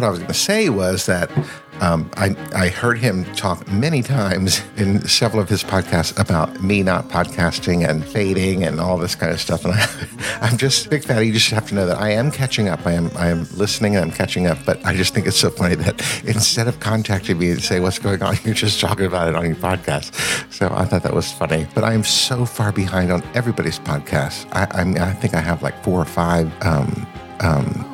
what I was going to say was that um, I, I heard him talk many times in several of his podcasts about me not podcasting and fading and all this kind of stuff. And I, I'm just big fan. You just have to know that I am catching up. I am I am listening and I'm catching up. But I just think it's so funny that instead of contacting me and say what's going on, you're just talking about it on your podcast. So I thought that was funny. But I am so far behind on everybody's podcast. I I, mean, I think I have like four or five. Um, um,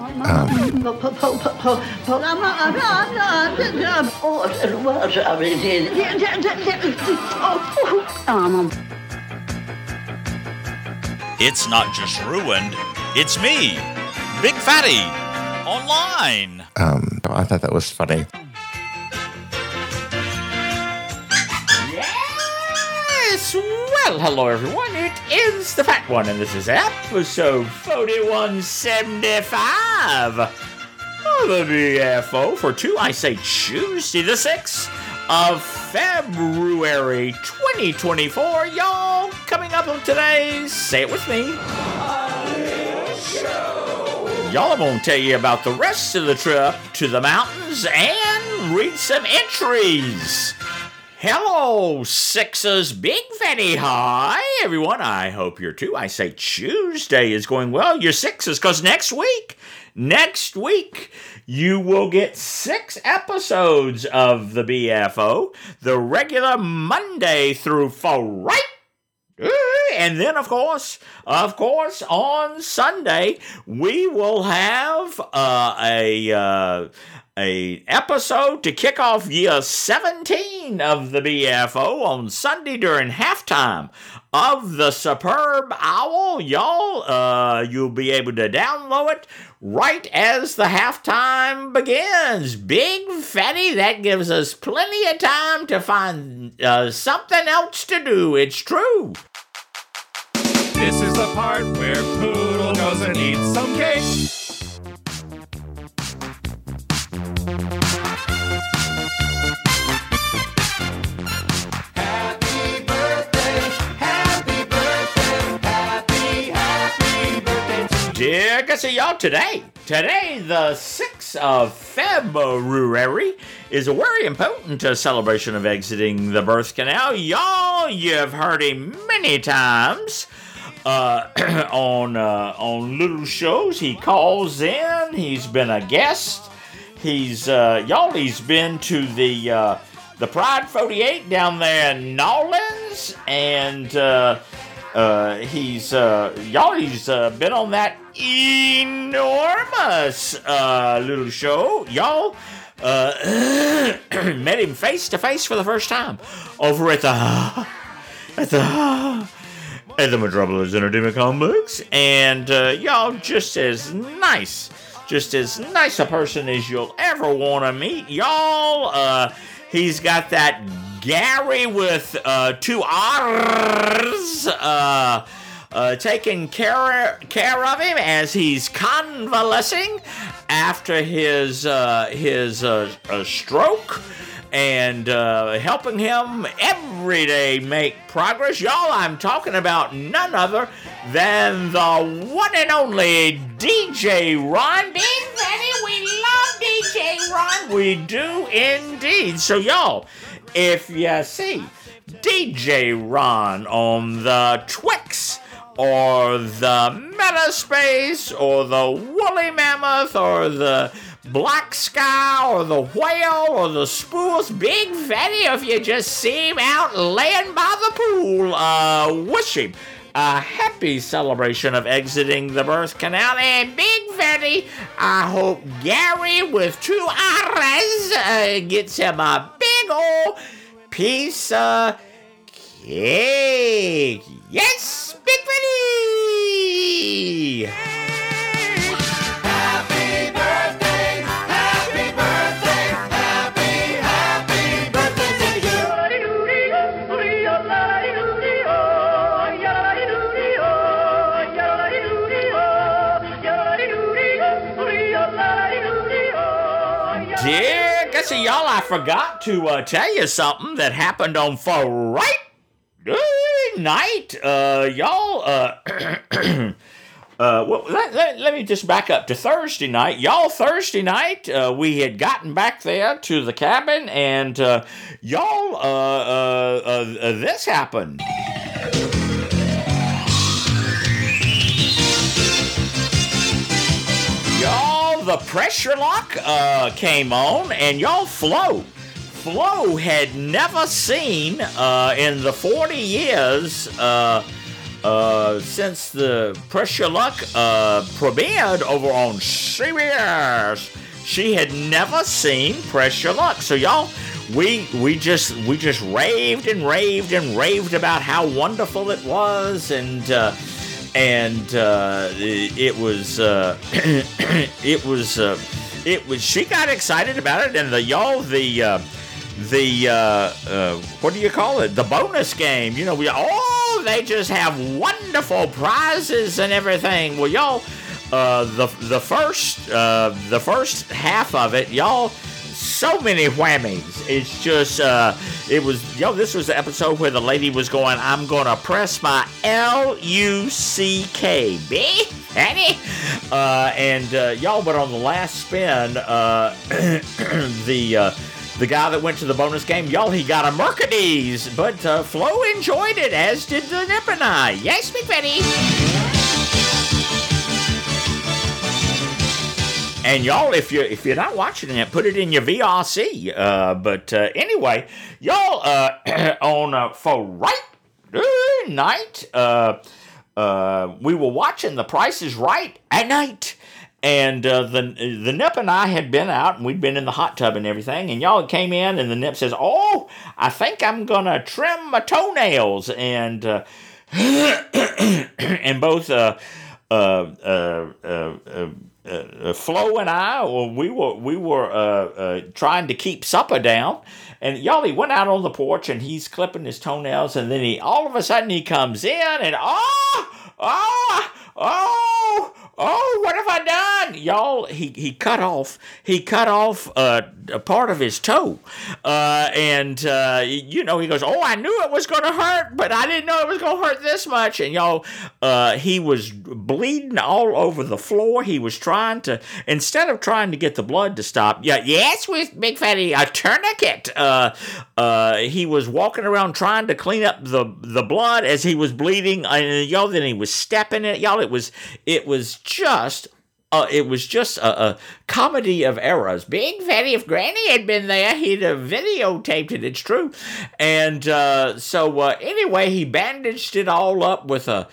um, It's not just ruined, it's me, Big Fatty, online. um, I thought that was funny. Well, hello everyone. It is the Fat One, and this is episode 4175 of the BFO for two, I say Tuesday the 6th of February 2024. Y'all, coming up on today's Say It With Me. Y'all, I'm going to tell you about the rest of the trip to the mountains and read some entries. Hello, Sixes, Big Fatty. Hi, everyone. I hope you're too. I say Tuesday is going well. You're Sixes, because next week, next week, you will get six episodes of the BFO, the regular Monday through Friday. And then, of course, of course, on Sunday we will have uh, a uh, a episode to kick off year 17 of the BFO on Sunday during halftime of the Superb Owl. Y'all, uh, you'll be able to download it right as the halftime begins. Big fatty, that gives us plenty of time to find uh, something else to do. It's true. This is the part where Poodle goes and eats some cake. Dear Gussie, y'all, today, today, the 6th of February, is a very important uh, celebration of exiting the birth canal. Y'all, you've heard him many times uh, on uh, on little shows. He calls in. He's been a guest. He's uh, y'all. He's been to the uh, the Pride 48 down there in Nolans, and uh, he's uh, y'all. He's uh, been on that enormous uh, little show, y'all. Uh, met him face to face for the first time over at the at the at the Metropolis Entertainment Complex, and uh, y'all just as nice, just as nice a person as you'll ever want to meet. Y'all, uh, he's got that Gary with uh, two R's. Uh, uh, taking care care of him as he's convalescing after his uh, his uh, stroke and uh, helping him every day make progress. Y'all, I'm talking about none other than the one and only DJ Ron. Big Fatty, we love DJ Ron. We do indeed. So, y'all, if you see DJ Ron on the Twix or the Metaspace or the Woolly Mammoth or the Black Sky or the Whale or the Spools, Big Fatty, if you just see him out laying by the pool, uh, wish him a happy celebration of exiting the birth canal. And Big Fatty, I hope Gary with two R's uh, gets him a of cake. Yes, Big Fatty! Y'all, I forgot to uh, tell you something that happened on Friday night. Uh, y'all, uh, Uh, well, let, let, let me just back up to Thursday night. Y'all, Thursday night, uh, we had gotten back there to the cabin, and uh, y'all, uh, uh, uh, this happened. Y'all, the Press Your Luck uh, came on, and y'all, Flo. Flo had never seen uh, in the 40 years uh, uh, since the Press Your Luck uh, premiered over on CBS. She had never seen Press Your Luck. So y'all, we we just we just raved and raved and raved about how wonderful it was and. And uh, it was uh, it was uh, it was she got excited about it and the y'all the uh, the uh, uh, what do you call it? The bonus game you know we oh they just have wonderful prizes and everything. Well y'all the the first the first half of it y'all so many whammies. It's just, uh, it was, yo, this was the episode where the lady was going, I'm going to press my L U C K, B, Annie. Uh, and, uh, y'all, but on the last spin, uh, the, uh, the guy that went to the bonus game, y'all, he got a Mercedes, but uh, Flo enjoyed it, as did the Nip and I. Yes, Big And y'all, if you if you're not watching it, put it in your VRC. Uh, but uh, anyway, y'all uh, on uh, for right night, uh, uh, we were watching The Price is Right at night. And uh, the the Nip and I had been out, and we'd been in the hot tub and everything. And y'all came in, and the Nip says, "Oh, I think I'm gonna trim my toenails." And uh, and both uh, uh, uh, uh, uh, uh, Flo and I, well, we were we were uh, uh, trying to keep supper down, and y'all he went out on the porch and he's clipping his toenails, and then he all of a sudden he comes in and oh oh oh oh what have I done, y'all? He he cut off he cut off uh, a part of his toe, uh, and uh, you know he goes oh I knew it was gonna hurt, but I didn't know it was gonna hurt this much, and y'all uh, he was bleeding all over the floor. He was trying to instead of trying to get the blood to stop. Yeah, yes, with Big Fatty a tourniquet. Uh, uh, he was walking around trying to clean up the the blood as he was bleeding. And y'all, then he was stepping in it. Y'all, it was it was just. Uh, it was just a, a comedy of errors. Big Fatty, if Granny had been there, he'd have videotaped it. It's true. And uh, so, uh, anyway, he bandaged it all up with a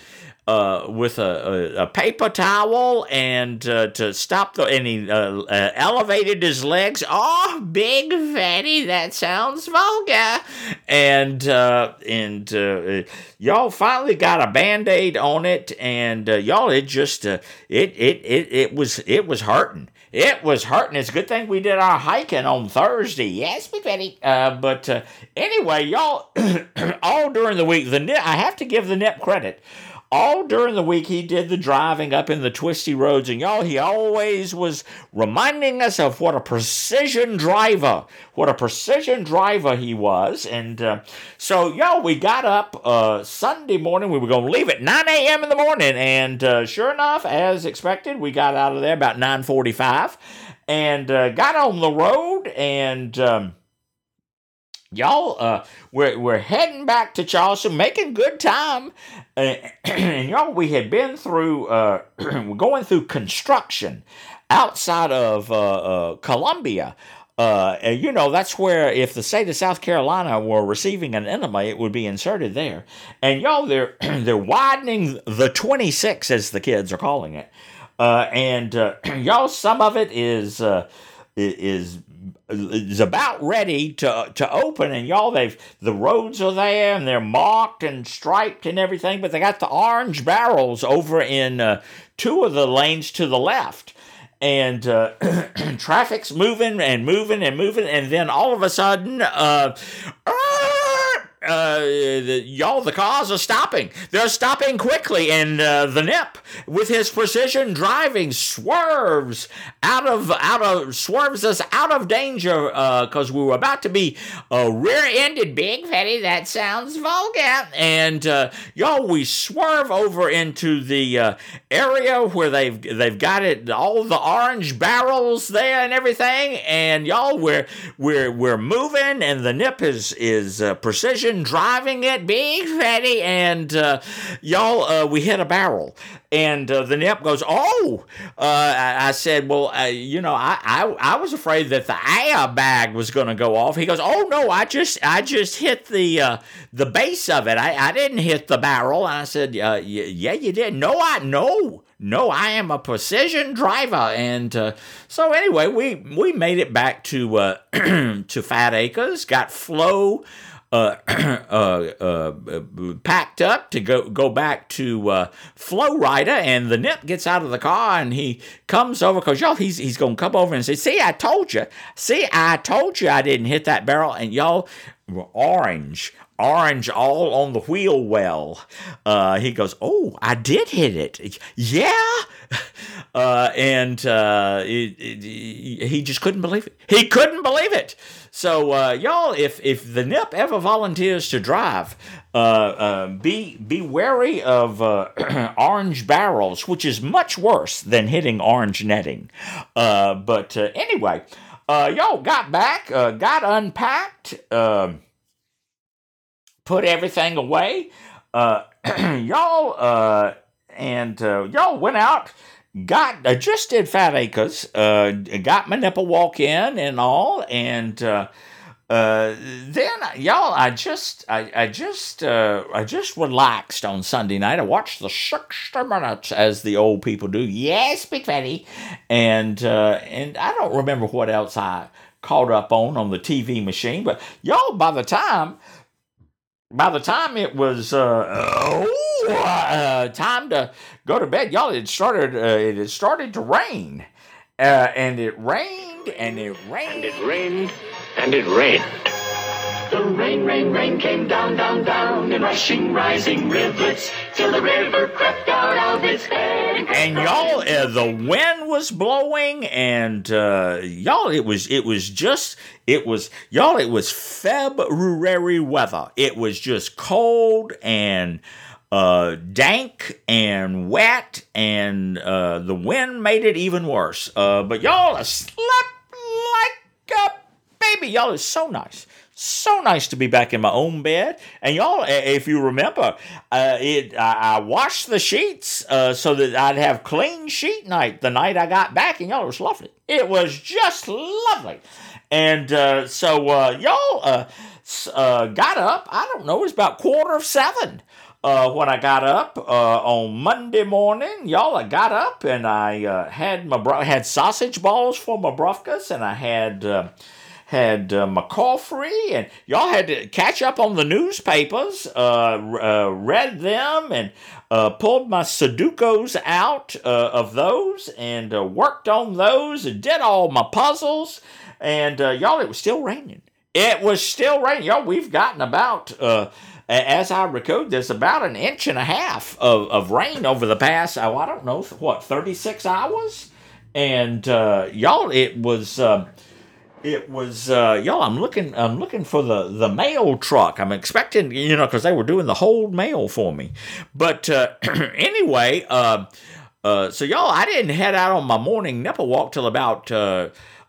uh, with a, a, a paper towel and uh, to stop the and he uh, uh, elevated his legs. Oh, big fatty, that sounds vulgar. And uh, and uh, y'all finally got a band aid on it, and y'all it just it, it it it was it was hurting. It was hurting. It's a good thing we did our hiking on Thursday. Yes, Big. Uh, but anyway, y'all, all during the week, the I have to give the nip credit all during the week he did the driving up in the twisty roads and y'all he always was reminding us of what a precision driver what a precision driver he was. And uh, so y'all we got up uh, sunday morning. We were going to leave at 9 a.m in the morning and uh, sure enough as expected we got out of there about 9.45 and uh, got on the road and um, y'all uh we're we're heading back to Charleston making good time uh, and y'all we had been through uh we're going through construction outside of uh, uh Columbia uh, and you know that's where if the state of South Carolina were receiving an enema, it would be inserted there. And y'all, they're they're widening the 26, as the kids are calling it. Uh, and uh, y'all, some of it is uh, is is about ready to to open and y'all they've the roads are there and they're marked and striped and everything but they got the orange barrels over in uh, two of the lanes to the left. And uh, traffic's moving and moving and moving and then all of a sudden uh, uh, the, y'all, the cars are stopping. They're stopping quickly, and uh, the Nip, with his precision driving, swerves out of out of swerves us out of danger because we were about to be uh, rear-ended. Big fatty, that sounds vulgar. And uh, y'all, we swerve over into the uh, area where they've they've got it all the orange barrels there and everything. And y'all, we're we're we're moving, and the Nip is is uh, precision driving it, big fatty, and uh, y'all, uh, we hit a barrel. And uh, the nip goes, oh! Uh, I, I, said, well, uh, you know, I, I, I was afraid that the air bag was going to go off. He goes, oh no, I just I just hit the uh, the base of it. I, I didn't hit the barrel. And I said, yeah, you did. No, I no no, I am a precision driver. And uh, so anyway, we we made it back to uh, to Fat Acres, got Flo uh, uh, uh, packed up to go go back to uh, Flo Rida, and the nip gets out of the car and he comes over because y'all he's he's gonna come over and say, "See, I told you. See, I told you I didn't hit that barrel." And y'all were orange, orange all on the wheel well. Uh, he goes, "Oh, I did hit it. Yeah." Uh, and uh, it, it, he just couldn't believe it. He couldn't believe it. So uh, y'all, if if the nip ever volunteers to drive, uh, uh, be be wary of uh, orange barrels, which is much worse than hitting orange netting. Uh, but uh, anyway, y'all got back, got unpacked, um, put everything away. y'all and y'all went out got I just did Fat Acres, uh, got my nipple walk in and all, and uh, uh, then y'all, I just I, I just uh, I just relaxed on Sunday night. I watched the sixty minutes as the old people do. Yes, big fatty, and uh, and I don't remember what else I caught up on on the TV machine, but y'all, by the time by the time it was uh, uh, time to go to bed, y'all, it started. Uh, it had started to rain, uh, and it rained, and it rained, and it rained, and it rained. The rain, rain, rain came down, down, down in rushing, rising rivulets till the river crept out of its bed. And y'all, uh, the wind was blowing, and uh, y'all, it was, it was just, it was, y'all, it was February weather. It was just cold and uh, dank and wet, and uh, the wind made it even worse. Uh, but y'all slept like a baby. Y'all is so nice. So nice to be back in my own bed. And y'all, if you remember, uh, it I, I, washed the sheets uh, so that I'd have clean sheet night the night I got back, and y'all it was lovely. It was just lovely. And uh, so uh, y'all uh, uh, got up. I don't know. It was about quarter of seven when I got up on Monday morning, y'all, I got up and I had my bro- had sausage balls for my brufkas, and I had had uh, my coffee, and y'all had to catch up on the newspapers, uh, uh, read them, and uh, pulled my Sudokus out uh, of those, and uh, worked on those, and did all my puzzles, and y'all, it was still raining. It was still raining, y'all. We've gotten about. As I record this, about an inch and a half of, of rain over the past, oh, I don't know, what, 36 hours? And y'all, it was. Uh, it was uh, y'all. I'm looking. I'm looking for the the mail truck. I'm expecting, you know, because they were doing the whole mail for me. But uh, anyway, uh, uh, so y'all, I didn't head out on my morning nipple walk till about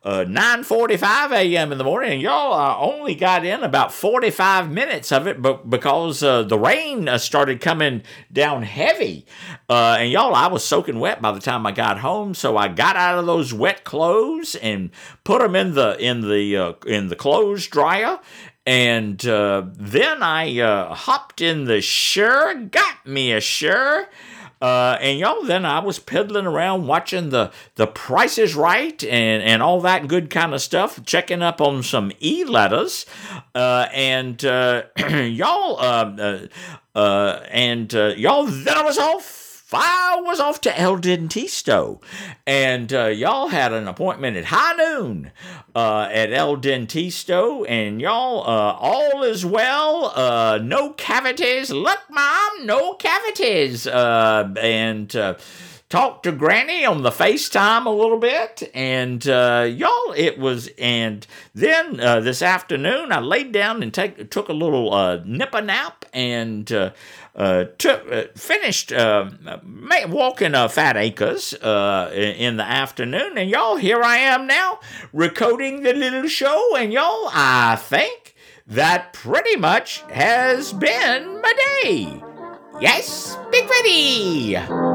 uh, uh, 9.45 a.m. in the morning, and y'all uh, only got in about 45 minutes of it but because uh, the rain uh, started coming down heavy. Uh, and y'all, I was soaking wet by the time I got home, so I got out of those wet clothes and put them in the in the uh, in the clothes dryer. And then I hopped in the sure, got me a sure, uh, and y'all, then I was peddling around watching the the Price is Right and and all that good kind of stuff, checking up on some e letters, uh, and uh, y'all, uh, uh, uh, and y'all, then I was off I was off to El Dentisto, and uh, y'all had an appointment at high noon uh, at El Dentisto, and y'all, uh, all is well. Uh, no cavities. Look, mom, no cavities. Uh, and uh, talked to Granny on the FaceTime a little bit, and uh, y'all, it was. And then uh, this afternoon, I laid down and take, took a little uh, nipper nap, and uh, uh, took uh, finished walking uh, Fat Acres in, in the afternoon, and y'all, here I am now recording the little show, and y'all, I think that pretty much has been my day. Yes, Big Freddy.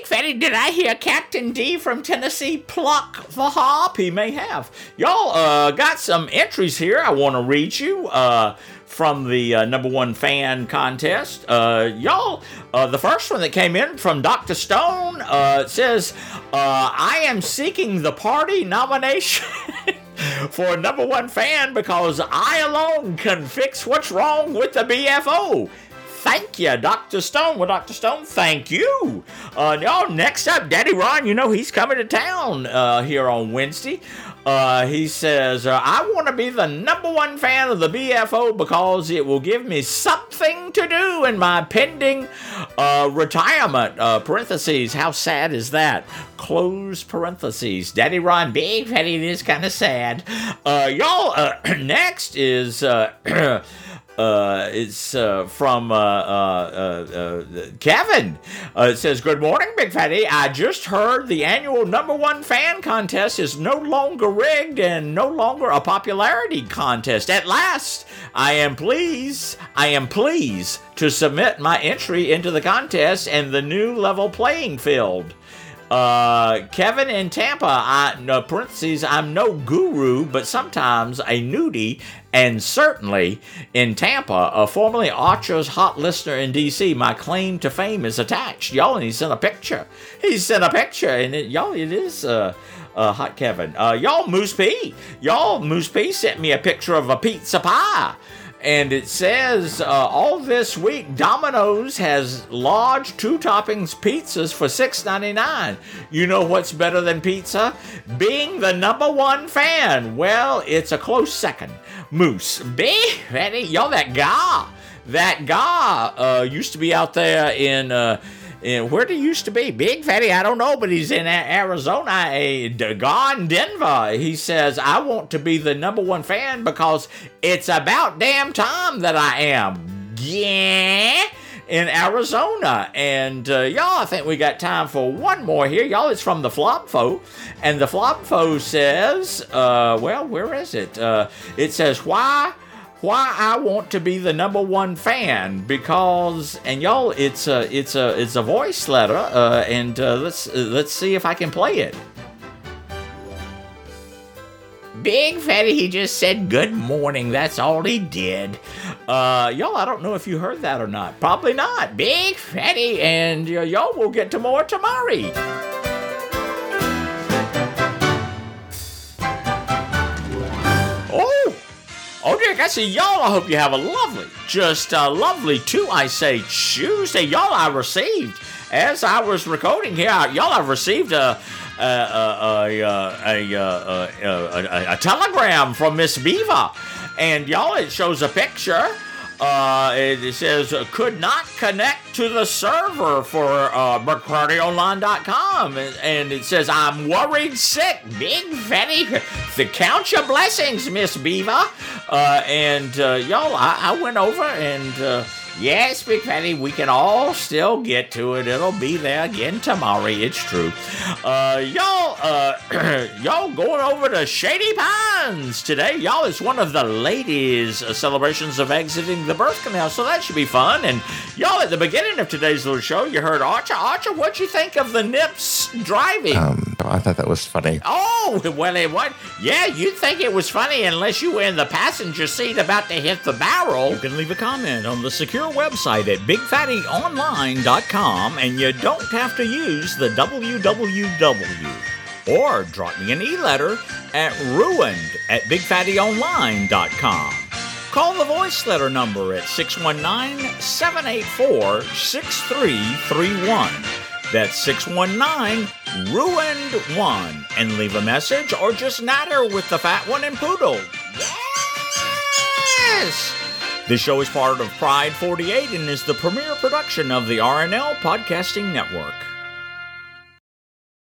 Big Fatty, did I hear Captain D from Tennessee pluck the hop? He may have. Y'all uh, got some entries here I want to read you uh, from the uh, number one fan contest. Uh, y'all, uh, the first one that came in from Dr. Stone uh, says, uh, I am seeking the party nomination. For number one fan, because I alone can fix what's wrong with the BFO. Thank you, Dr. Stone. Well, Dr. Stone, thank you. Uh, y'all, next up, Daddy Ron, you know he's coming to town uh, here on Wednesday. Uh, he says, uh, I want to be the number one fan of the BFO because it will give me something to do in my pending uh, retirement. Uh, parentheses, how sad is that? Close parentheses. Daddy Ron, big fatty, it is kind of sad. Y'all, next is. Uh, it's uh, from uh, uh, uh, uh, Kevin. Uh, it says, Good morning, Big Fatty. I just heard the annual number one fan contest is no longer rigged and no longer a popularity contest. At last, I am pleased, I am pleased to submit my entry into the contest and the new level playing field. Uh, Kevin in Tampa, I, no, parentheses, I'm no guru, but sometimes a nudie, and certainly in Tampa, a formerly Archer's hot listener in DC, my claim to fame is attached. Y'all, and he sent a picture. He sent a picture, and it, y'all, it is, uh, uh, Hot Kevin. Uh, y'all, Moose P. Y'all, Moose P sent me a picture of a pizza pie. And it says, uh, all this week, Domino's has large two toppings pizzas for $6.99. You know what's better than pizza? Being the number one fan. Well, it's a close second. Moose. Fatty, y'all, that guy. That guy uh, used to be out there in. Uh, and where did he used to be? Big Fatty, I don't know, but he's in Arizona, a D- gone Denver. He says, I want to be the number one fan because it's about damn time that I am. Yeah. In Arizona. And uh, y'all, I think we got time for one more here. Y'all, it's from the Flopfo. And the Flopfo says, uh, well, where is it? Uh, it says, why? Why I want to be the number one fan because and y'all it's a it's a it's a voice letter uh, and uh, let's uh, let's see if I can play it. Big Fatty, he just said good morning. That's all he did. Uh, y'all, I don't know if you heard that or not. Probably not. Big Fatty, and y'all will get to more tomorrow. I say, y'all, I hope you have a lovely, just a lovely too, I say, Tuesday. Y'all, I received, as I was recording here, y'all, I received a, a, a, a, a, a, a, a telegram from Miss Beaver. And y'all, it shows a picture uh, it says could not connect to the server for uh, and, and it says I'm worried sick, big fatty. The count your blessings, Miss Beaver. Uh, and uh, y'all, I, I went over and uh, yes, big fatty, we can all still get to it. It'll be there again tomorrow. It's true. Uh, y'all, uh, y'all going over to Shady Pines today. Y'all, it's one of the ladies' uh, celebrations of exiting the birth canal, so that should be fun. And y'all, at the beginning of today's little show, you heard Archer. Archer, what'd you think of the Nips driving? Um, thought that was funny. Oh, well, it what? Yeah, you'd think it was funny unless you were in the passenger seat about to hit the barrel. You can leave a comment on the secure website at bigfattyonline.com and you don't have to use the www. Or drop me an e-letter at ruined at bigfattyonline.com. Call the voice letter number at 619 784 6331. That's 619 Ruined 1. And leave a message or just natter with the fat one and poodle. Yes! This show is part of Pride 48 and is the premier production of the RNL Podcasting Network.